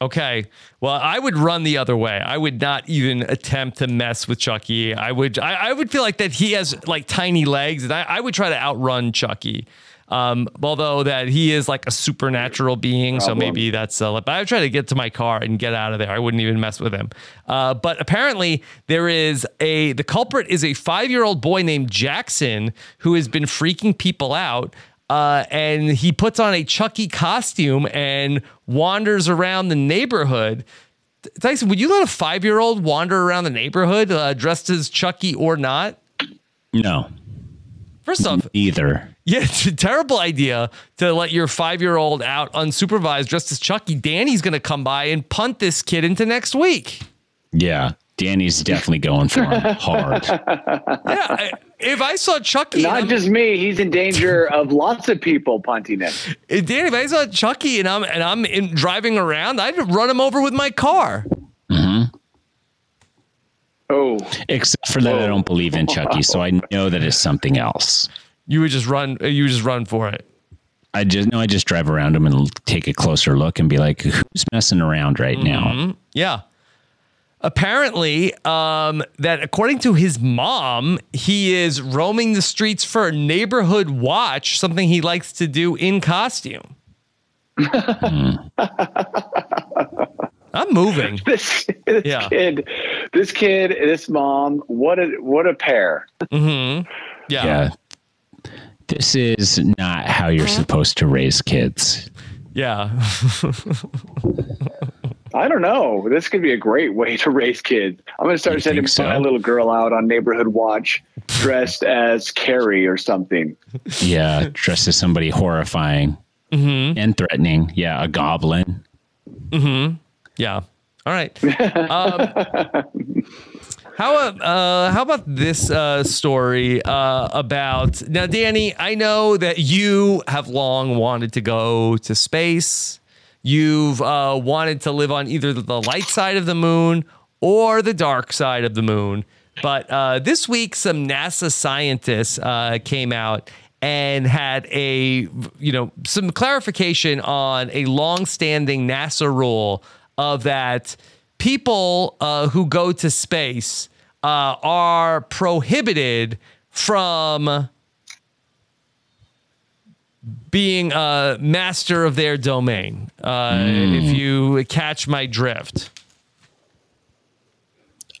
Okay. Well, I would run the other way. I would not even attempt to mess with Chucky. I would. I, I would feel like that he has like tiny legs, and I, I would try to outrun Chucky. Um, although that he is like a supernatural being, so maybe that's. Uh, but I would try to get to my car and get out of there. I wouldn't even mess with him. Uh, but apparently, there is a the culprit is a five year old boy named Jackson who has been freaking people out. Uh, and he puts on a Chucky costume and wanders around the neighborhood. Tyson, would you let a five year old wander around the neighborhood uh, dressed as Chucky or not? No, First off, either. yeah, it's a terrible idea to let your five year old out unsupervised dressed as Chucky. Danny's going to come by and punt this kid into next week. Yeah, Danny's definitely going for him hard. Yeah, I, if I saw Chucky, Not just me. He's in danger of lots of people punting him. if Danny, if I saw Chucky and I'm and I'm in, driving around, I'd run him over with my car. Mm-hmm. Oh, Except for that, I don't believe in Chucky, so I know that it's something else. You would just run. You would just run for it. I just know I just drive around him and take a closer look and be like, who's messing around right now? Yeah. Apparently, um, that according to his mom, he is roaming the streets for a neighborhood watch, something he likes to do in costume. Hmm. I'm moving. this, this Yeah. kid, this kid, this mom. What a what a pair. Mm-hmm. Yeah. Yeah. This is not how you're uh-huh. supposed to raise kids. Yeah. I don't know. This could be a great way to raise kids. I'm going to start You sending think so? my little girl out on neighborhood watch, dressed as Carrie or something. Yeah, dressed as somebody horrifying and threatening. Yeah, a goblin. Yeah. All right. Um, how uh, how about this uh, story uh, about now, Danny? I know that you have long wanted to go to space. You've uh, wanted to live on either the light side of the moon or the dark side of the moon. But uh, this week, some NASA scientists uh, came out and had a you know some clarification on a long-standing NASA rule of that people uh, who go to space uh, are prohibited from being a master of their domain. Uh, If you catch my drift.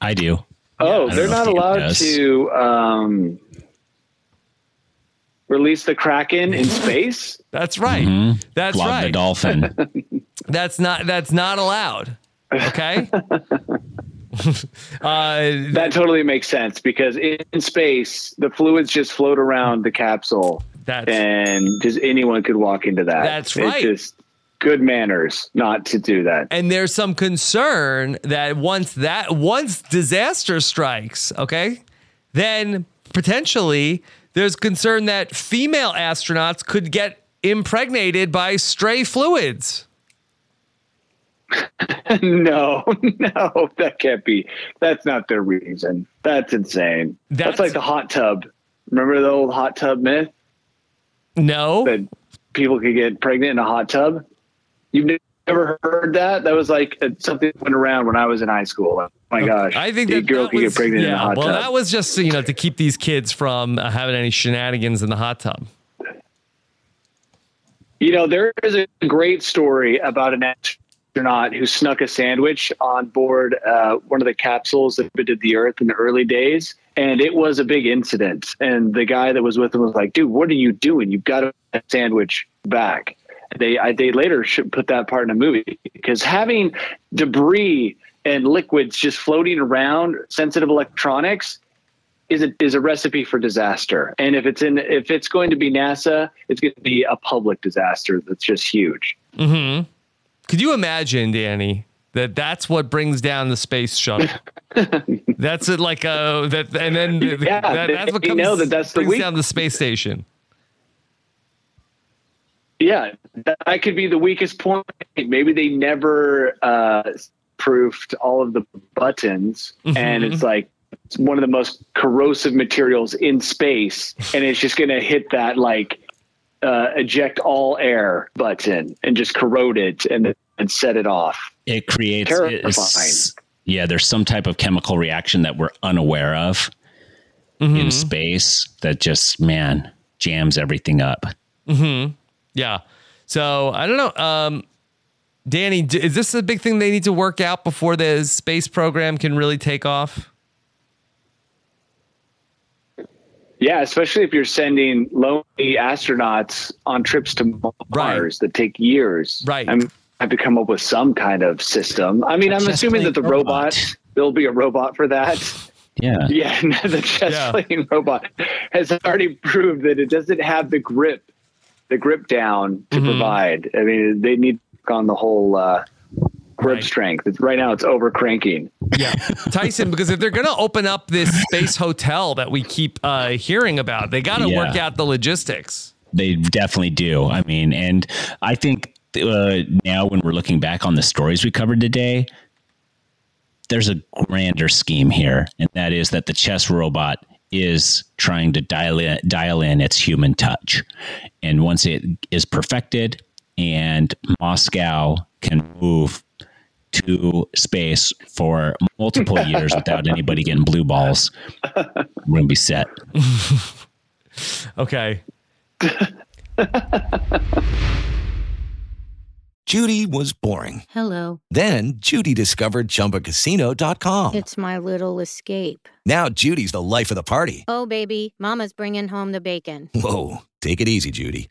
I do. Oh, don't they're not if allowed does. to um, release the Kraken in space. That's right. That's Flog right. the dolphin. That's not that's not allowed. Okay. uh, That totally makes sense because in, in space, the fluids just float around the capsule, that's and just anyone could walk into that. That's right. It's just good manners not to do that. and there's some concern that once that once disaster strikes, okay, then potentially there's concern that female astronauts could get impregnated by stray fluids. no, no, that can't be. That's not their reason. That's insane. That's, That's- like the hot tub. Remember the old hot tub myth No. that people could get pregnant in a hot tub? You've never heard that? That was like uh, something went around when I was in high school. Oh my gosh, I think that, girl that could was, get pregnant in a yeah, hot well, tub. that was just you know to keep these kids from uh, having any shenanigans in the hot tub. You know, there is a great story about an astronaut who snuck a sandwich on board uh, one of the capsules that orbited the Earth in the early days. And it was a big incident. And the guy that was with him was like, dude, what are you doing? You've got a sandwich back. They, I, they later should put that part in a movie because having debris and liquids just floating around sensitive electronics is a is a recipe for disaster. And if it's in if it's going to be NASA, it's going to be a public disaster that's just huge. Could you imagine, Danny, that that's what brings down the space shuttle? that's it, like uh that, and then the- Yeah, that, that's what they comes know that that's the brings weak- down the space station. Yeah, that could be the weakest point. Maybe they never uh, proofed all of the buttons, and it's like it's one of the most corrosive materials in space, and it's just going to hit that like uh, eject all air button and just corrode it and and set it off. It creates Terrifying. it's, yeah, there's some type of chemical reaction that we're unaware of in space that just man jams everything up. Mm-hmm. Yeah. So I don't know. Um, Danny, is this a big thing they need to work out before the space program can really take off? Yeah, especially if you're sending lonely astronauts on trips to Mars that take years. Right. I'm have to come up with some kind of system. I mean, I'm assuming that the robot, robot. there'll be a robot for that. Yeah. Yeah, the chess Yeah. playing robot has already proved that it doesn't have the grip, the grip down to Mm-hmm. provide. I mean, they need on the whole uh, grip Right. strength. It's, right now, it's over cranking. Yeah. Tyson, because if they're going to open up this space hotel that we keep uh, hearing about, they got to Yeah. work out the logistics. They definitely do. I mean, and I think uh, now when we're looking back on the stories we covered today, there's a grander scheme here, and that is that the chess robot is trying to dial in, dial in its human touch. And once it is perfected and Moscow can move to space for multiple years without anybody getting blue balls, we're going to be set. Okay. Judy was boring. Hello. Then Judy discovered ChumbaCasino.com. It's my little escape. Now Judy's the life of the party. Oh, baby, Mama's bringing home the bacon. Whoa, take it easy, Judy.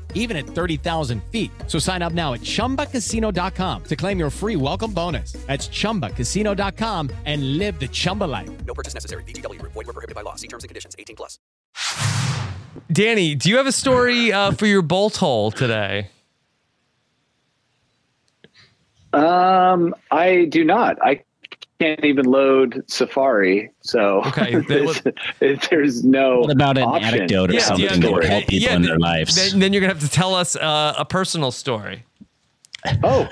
even at 30,000 feet. So sign up now at ChumbaCasino.com to claim your free welcome bonus. That's ChumbaCasino.com and live the Chumba life. No purchase necessary. VGW. Void were prohibited by law. See terms and conditions. 18 plus. Danny, do you have a story uh, for your bolt hole today? Um, I do not. I can't even load Safari, so Okay, then there's, there's no. What about an option. anecdote or Yeah, something yeah, that no, would help people yeah, in their th- lives? Then, then you're gonna have to tell us uh, a personal story. Oh,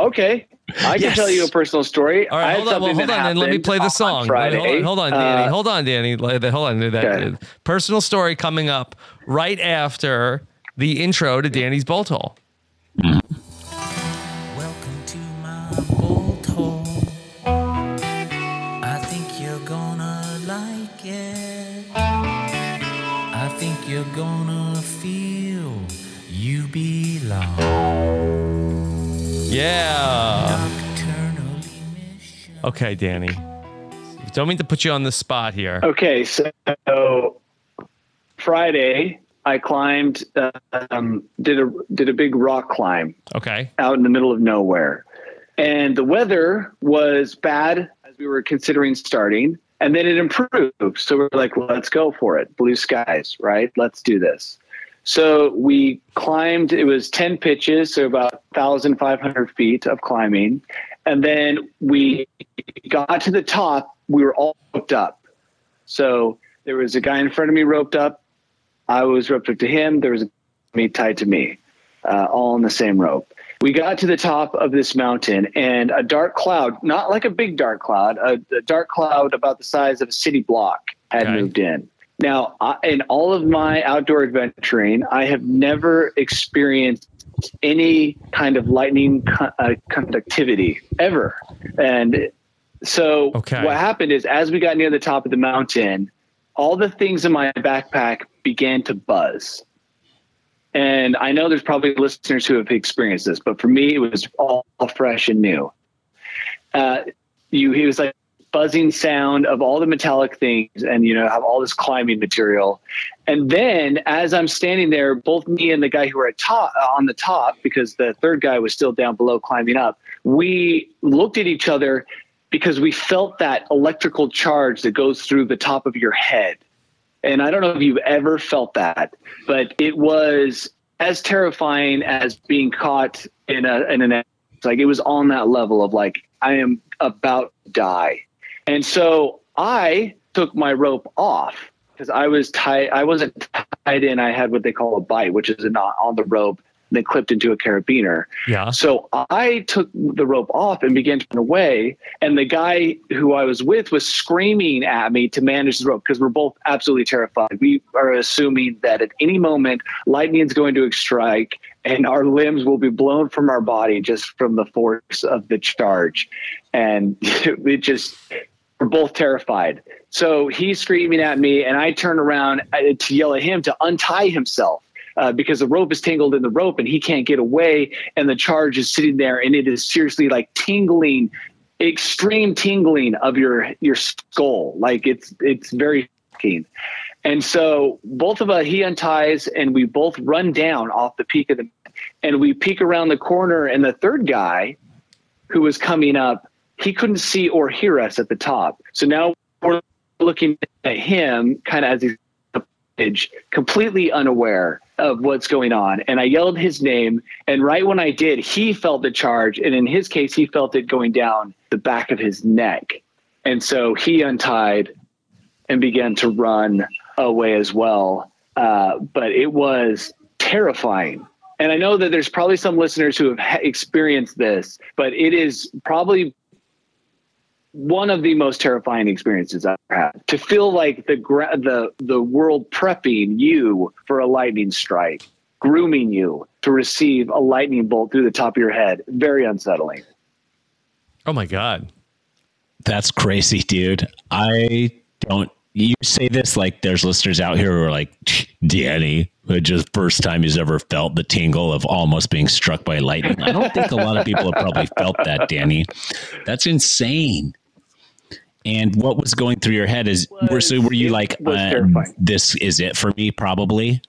okay. I can Yes. tell you a personal story. All I hold on. Well, hold on, and let me play the song. Friday. Hold on, hold on, Danny. Uh, hold on, Danny. Hold on. That Okay. personal story coming up right after the intro to Danny's bolt hole. Yeah. Okay, Danny. Don't mean to put you on the spot here. Okay, so Friday I climbed, um, did a did a big rock climb Okay. out in the middle of nowhere, and the weather was bad as we were considering starting, and then it improved. So we're like, well, let's go for it. Blue skies, right? Let's do this. So we climbed. It was ten pitches, so about thousand five hundred feet of climbing, and then we got to the top. We were all roped up. So there was a guy in front of me roped up. I was roped up to him. There was a me tied to me, uh, all on the same rope. We got to the top of this mountain, and a dark cloud, not like a big dark cloud, a, a dark cloud about the size of a city block, had Okay. moved in. Now, I, in all of my outdoor adventuring, I have never experienced any kind of lightning co- uh, conductivity ever. And so, Okay. what happened is, as we got near the top of the mountain, all the things in my backpack began to buzz. And I know there's probably listeners who have experienced this, but for me, it was all fresh and new. Uh, you, he was like buzzing sound of all the metallic things, and you know, have all this climbing material. And then, as I'm standing there, both me and the guy who were at top on the top, because the third guy was still down below climbing up, we looked at each other because we felt that electrical charge that goes through the top of your head. And I don't know if you've ever felt that, but it was as terrifying as being caught in a in an like it was on that level of like I am about to die. And so I took my rope off because I was tied. I wasn't tied in. I had what they call a bite, which is a knot on the rope then clipped into a carabiner. Yeah. So I took the rope off and began to run away. And the guy who I was with was screaming at me to manage the rope because we're both absolutely terrified. We are assuming that at any moment lightning is going to strike and our limbs will be blown from our body just from the force of the charge. And it just we're both terrified. So he's screaming at me, and I turn around uh, to yell at him to untie himself. Uh, because the rope is tangled in the rope and he can't get away, and the charge is sitting there, and it is seriously like tingling, extreme tingling of your your skull. Like it's it's very keen. And so both of us, he unties, and we both run down off the peak of the, and we peek around the corner, and the third guy, who was coming up, he couldn't see or hear us at the top. So now we're looking at him kind of as he's completely unaware of what's going on. And I yelled his name. And right when I did, he felt the charge. And in his case, he felt it going down the back of his neck. And so he untied and began to run away as well. Uh, but it was terrifying. And I know that there's probably some listeners who have ha- experienced this, but it is probably one of the most terrifying experiences I've ever had. To feel like the gra- the the world prepping you for a lightning strike, grooming you to receive a lightning bolt through the top of your head, very unsettling. Oh my god. That's crazy, dude. I don't. You say this like there's listeners out here who are like, Danny, who just first time he's ever felt the tingle of almost being struck by lightning. I don't think a lot of people have probably felt that, Danny. That's insane. And what was going through your head is, were, so were you like, uh, this is it for me, probably?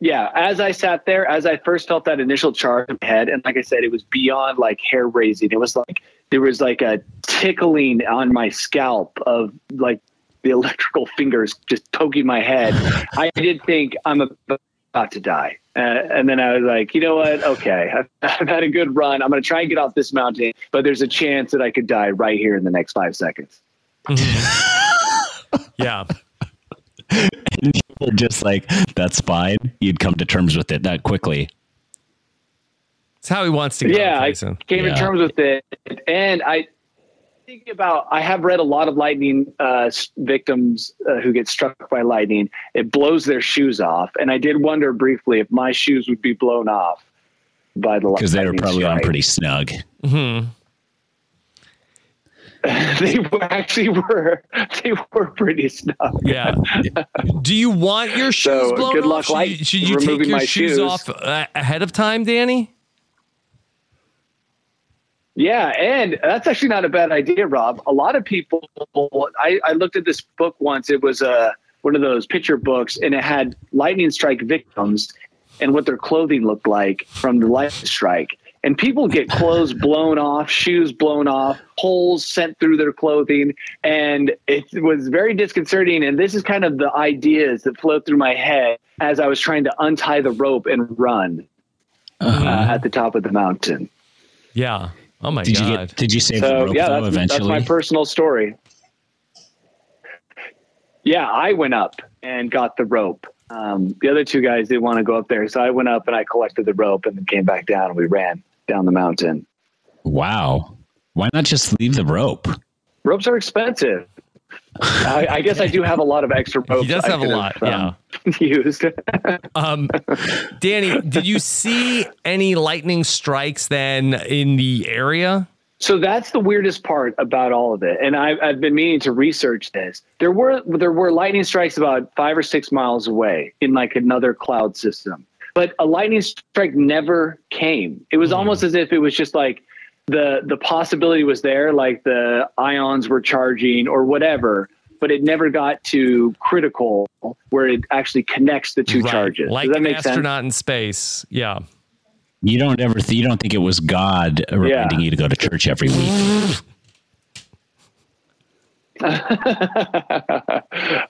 Yeah, as I sat there, as I first felt that initial charge in my head, and like I said, it was beyond like hair raising. It was like there was like a tickling on my scalp of like the electrical fingers just poking my head. I did think I'm about to die. Uh, and then I was like, you know what? Okay, I've, I've had a good run. I'm going to try and get off this mountain, but there's a chance that I could die right here in the next five seconds. Yeah. And you were just like, that's fine. You'd come to terms with it that quickly. It's how he wants to go, yeah, I came Yeah. to terms with it, and I think about. I have read a lot of lightning uh, victims uh, who get struck by lightning. It blows their shoes off, and I did wonder briefly if my shoes would be blown off by the lightning. Because they were lightning probably on pretty snug. hmm they actually were they were pretty snug. Yeah. Do you want your shoes So, blown good off? luck should you, should you take your shoes, shoes. off uh, ahead of time, Danny? Yeah, and that's actually not a bad idea, Rob. A lot of people. I, I looked at this book once. It was a one of those picture books, and it had lightning strike victims and what their clothing looked like from the lightning strike. And people get clothes blown off, shoes blown off, holes sent through their clothing, and it was very disconcerting. And this is kind of the ideas that flowed through my head as I was trying to untie the rope and run uh, at the top of the mountain. Yeah. Oh my Did you god. get? Did you save the rope yeah, though? that's, that's my personal story. Yeah, I went up and got the rope. Um, the other two guys didn't want to go up there, so I went up and I collected the rope and then came back down and we ran down the mountain. wow. Why not just leave the rope? Ropes are expensive. I, I guess I do have a lot of extra ropes. He does have a lot. um, yeah. used. Um, Danny, did you see any lightning strikes then in the area? So that's the weirdest part about all of it, and I've, I've been meaning to research this. There were there were lightning strikes about five or six miles away in like another cloud system, but a lightning strike never came. It was almost as if it was just like the the possibility was there, like the ions were charging or whatever, but it never got to critical where it actually connects the two Right. charges. Like Does that an make sense? astronaut in space. Yeah. You don't ever. Th- you don't think it was God reminding you to go to church every week?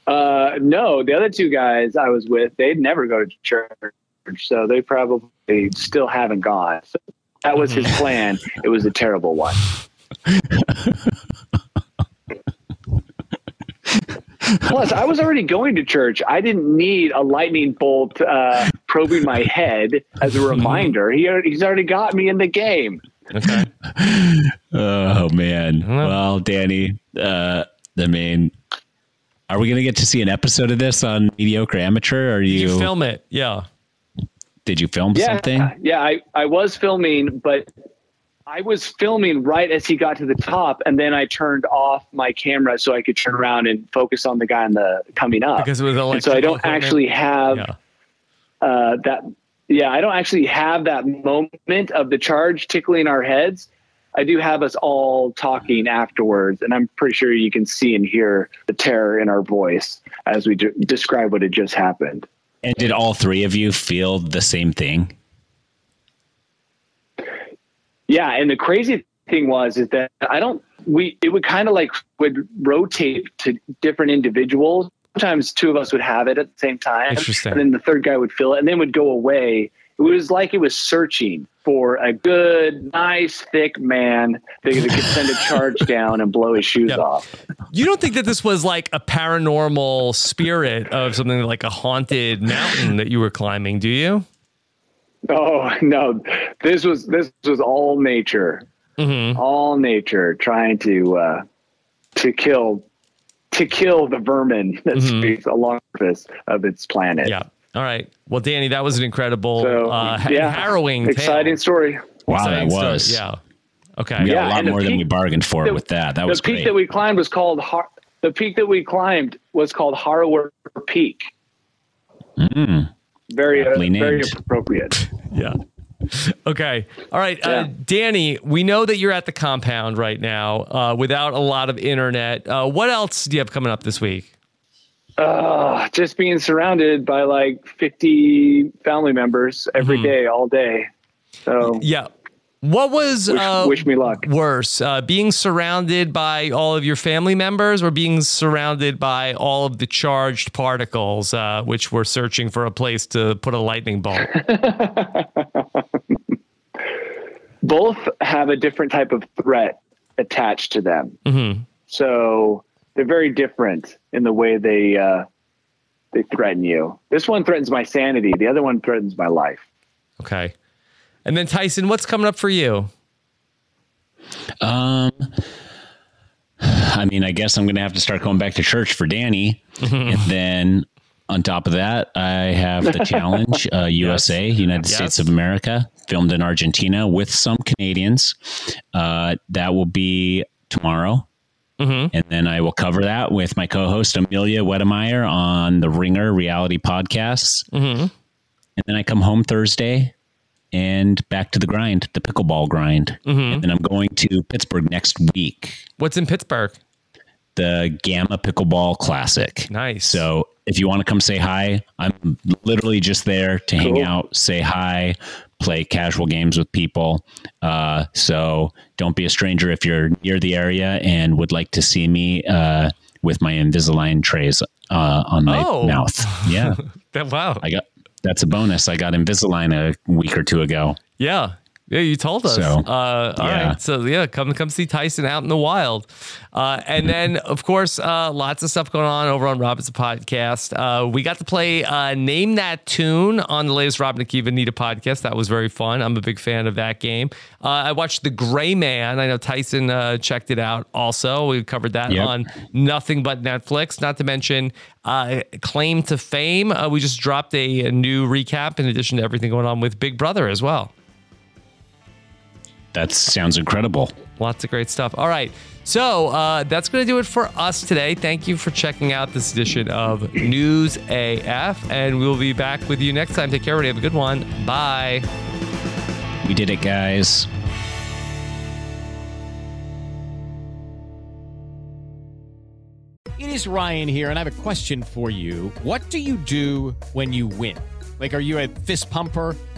uh, no, the other two guys I was with, they'd never go to church, so they probably still haven't gone. So that was his plan. It was a terrible one. Plus, I was already going to church. I didn't need a lightning bolt uh, probing my head as a reminder. He already, he's already got me in the game. Okay. Oh man. Well, Danny, uh, I mean, are we gonna get to see an episode of this on Mediocre Amateur? Or are you, You film it. Yeah. Did you film Yeah, something? yeah. I, I was filming, but I was filming right as he got to the top, and then I turned off my camera so I could turn around and focus on the guy on the coming up. Because it was and so I don't equipment. actually have Yeah. uh, that. Yeah, I don't actually have that moment of the charge tickling our heads. I do have us all talking afterwards, and I'm pretty sure you can see and hear the terror in our voice as we de- describe what had just happened. And did all three of you feel the same thing? Yeah, and the crazy thing was is that I don't we it would kind of like would rotate to different individuals. Sometimes two of us would have it at the same time. Interesting. And then the third guy would feel it and then would go away. It was like it was searching for a good, nice, thick man that could send a charge down and blow his shoes off. You don't think that this was like a paranormal spirit of something like a haunted mountain that you were climbing, do you? Oh no, this was this was all nature, Mm-hmm. all nature trying to uh, to kill to kill the vermin that speaks along the surface of its planet. Mm-hmm. Yeah. All right. Well, Danny, that was an incredible, So, uh, yeah, harrowing, tale. exciting story. Wow, that Exciting story. was. Yeah. Okay. We got Yeah, a lot and the more than we bargained for the- with that. That the was peak great. that we climbed was called Har- the peak that we climbed was called Harrower Peak. Mm. Very uh, Aptly very appropriate. Yeah. Okay. All right. Uh, Danny, we know that you're at the compound right now uh, without a lot of internet. Uh, what else do you have coming up this week? Uh, just being surrounded by like 50 family members every day, all day. So Yeah. What was wish, uh, wish me luck. worse, uh, being surrounded by all of your family members or being surrounded by all of the charged particles, uh, which were searching for a place to put a lightning bolt? Both have a different type of threat attached to them. Mhm. So they're very different in the way they uh, they threaten you. This one threatens my sanity. The other one threatens my life. Okay. And then Tyson, what's coming up for you? Um, I mean, I guess I'm going to have to start going back to church for Danny, and then on top of that, I have the challenge uh, USA, United Yes. States of America, filmed in Argentina with some Canadians. Uh, that will be tomorrow. Mm-hmm. And then I will cover that with my co-host Amelia Wedemeyer on the Ringer Reality Podcasts. Mm-hmm. And then I come home Thursday and back to the grind, the pickleball grind. Mhm. And then I'm going to Pittsburgh next week, What's in Pittsburgh? The Gamma Pickleball Classic. Nice. So if you want to come say hi, I'm literally just there to hang out, say hi, play casual games with people. Uh, so don't be a stranger if you're near the area and would like to see me uh, with my Invisalign trays uh, on my Oh. mouth. Yeah, That, wow. I got that's a bonus. I got Invisalign a week or two ago. Yeah. Yeah, you told us. So, uh, all yeah. right. So yeah, come come see Tyson out in the wild, uh, and then of course uh, lots of stuff going on over on Rob Has a Podcast. Uh, we got to play uh, Name That Tune on the latest Robin Akiva Nita podcast. That was very fun. I'm a big fan of that game. Uh, I watched The Gray Man. I know Tyson uh, checked it out. Also, we covered that Yep. on Nothing But Netflix. Not to mention uh, Claim to Fame. Uh, we just dropped a, a new recap in addition to everything going on with Big Brother as well. That sounds incredible. Lots of great stuff. All right. So uh, that's going to do it for us today. Thank you for checking out this edition of News AF. And we'll be back with you next time. Take care, everybody. Have a good one. Bye. We did it, guys. It is Ryan here, and I have a question for you. What do you do when you win? Like, are you a fist pumper?